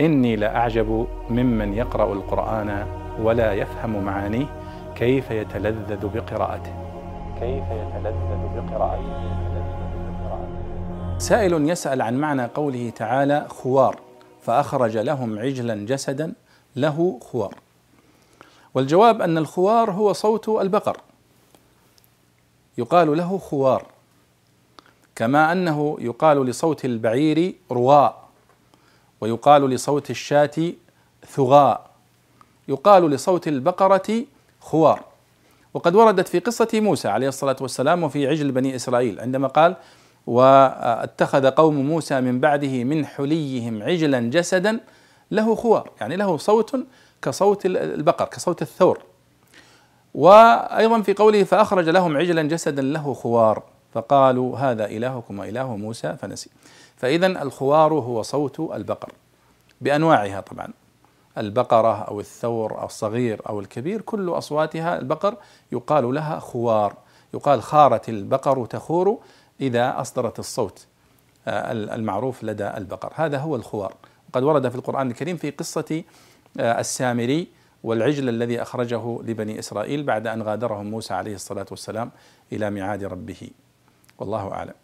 إني لأعجب ممن يقرأ القرآن ولا يفهم معانيه كيف يتلذذ بقراءته. كيف يتلذذ بقراءته. سائل يسأل عن معنى قوله تعالى خوار فأخرج لهم عجلا جسدا له خوار. والجواب أن الخوار هو صوت البقر. يقال له خوار كما أنه يقال لصوت البعير رواء. ويقال لصوت الشاة ثغاء. يقال لصوت البقرة خوار. وقد وردت في قصة موسى عليه الصلاة والسلام وفي عجل بني إسرائيل عندما قال واتخذ قوم موسى من بعده من حليهم عجلا جسدا له خوار. يعني له صوت كصوت البقر كصوت الثور. وأيضا في قوله فأخرج لهم عجلا جسدا له خوار. فقالوا هذا إلهكم وإله موسى فنسي. فاذا الخوار هو صوت البقر بأنواعها طبعا. البقرة أو الثور أو الصغير أو الكبير كل أصواتها البقر يقال لها خوار. يقال خارت البقر تخور إذا أصدرت الصوت آه، المعروف لدى البقر. هذا هو الخوار. قد ورد في القرآن الكريم في قصة آه، السامري والعجل الذي أخرجه لبني إسرائيل بعد أن غادرهم موسى عليه الصلاة والسلام إلى ميعاد ربه. والله أعلم.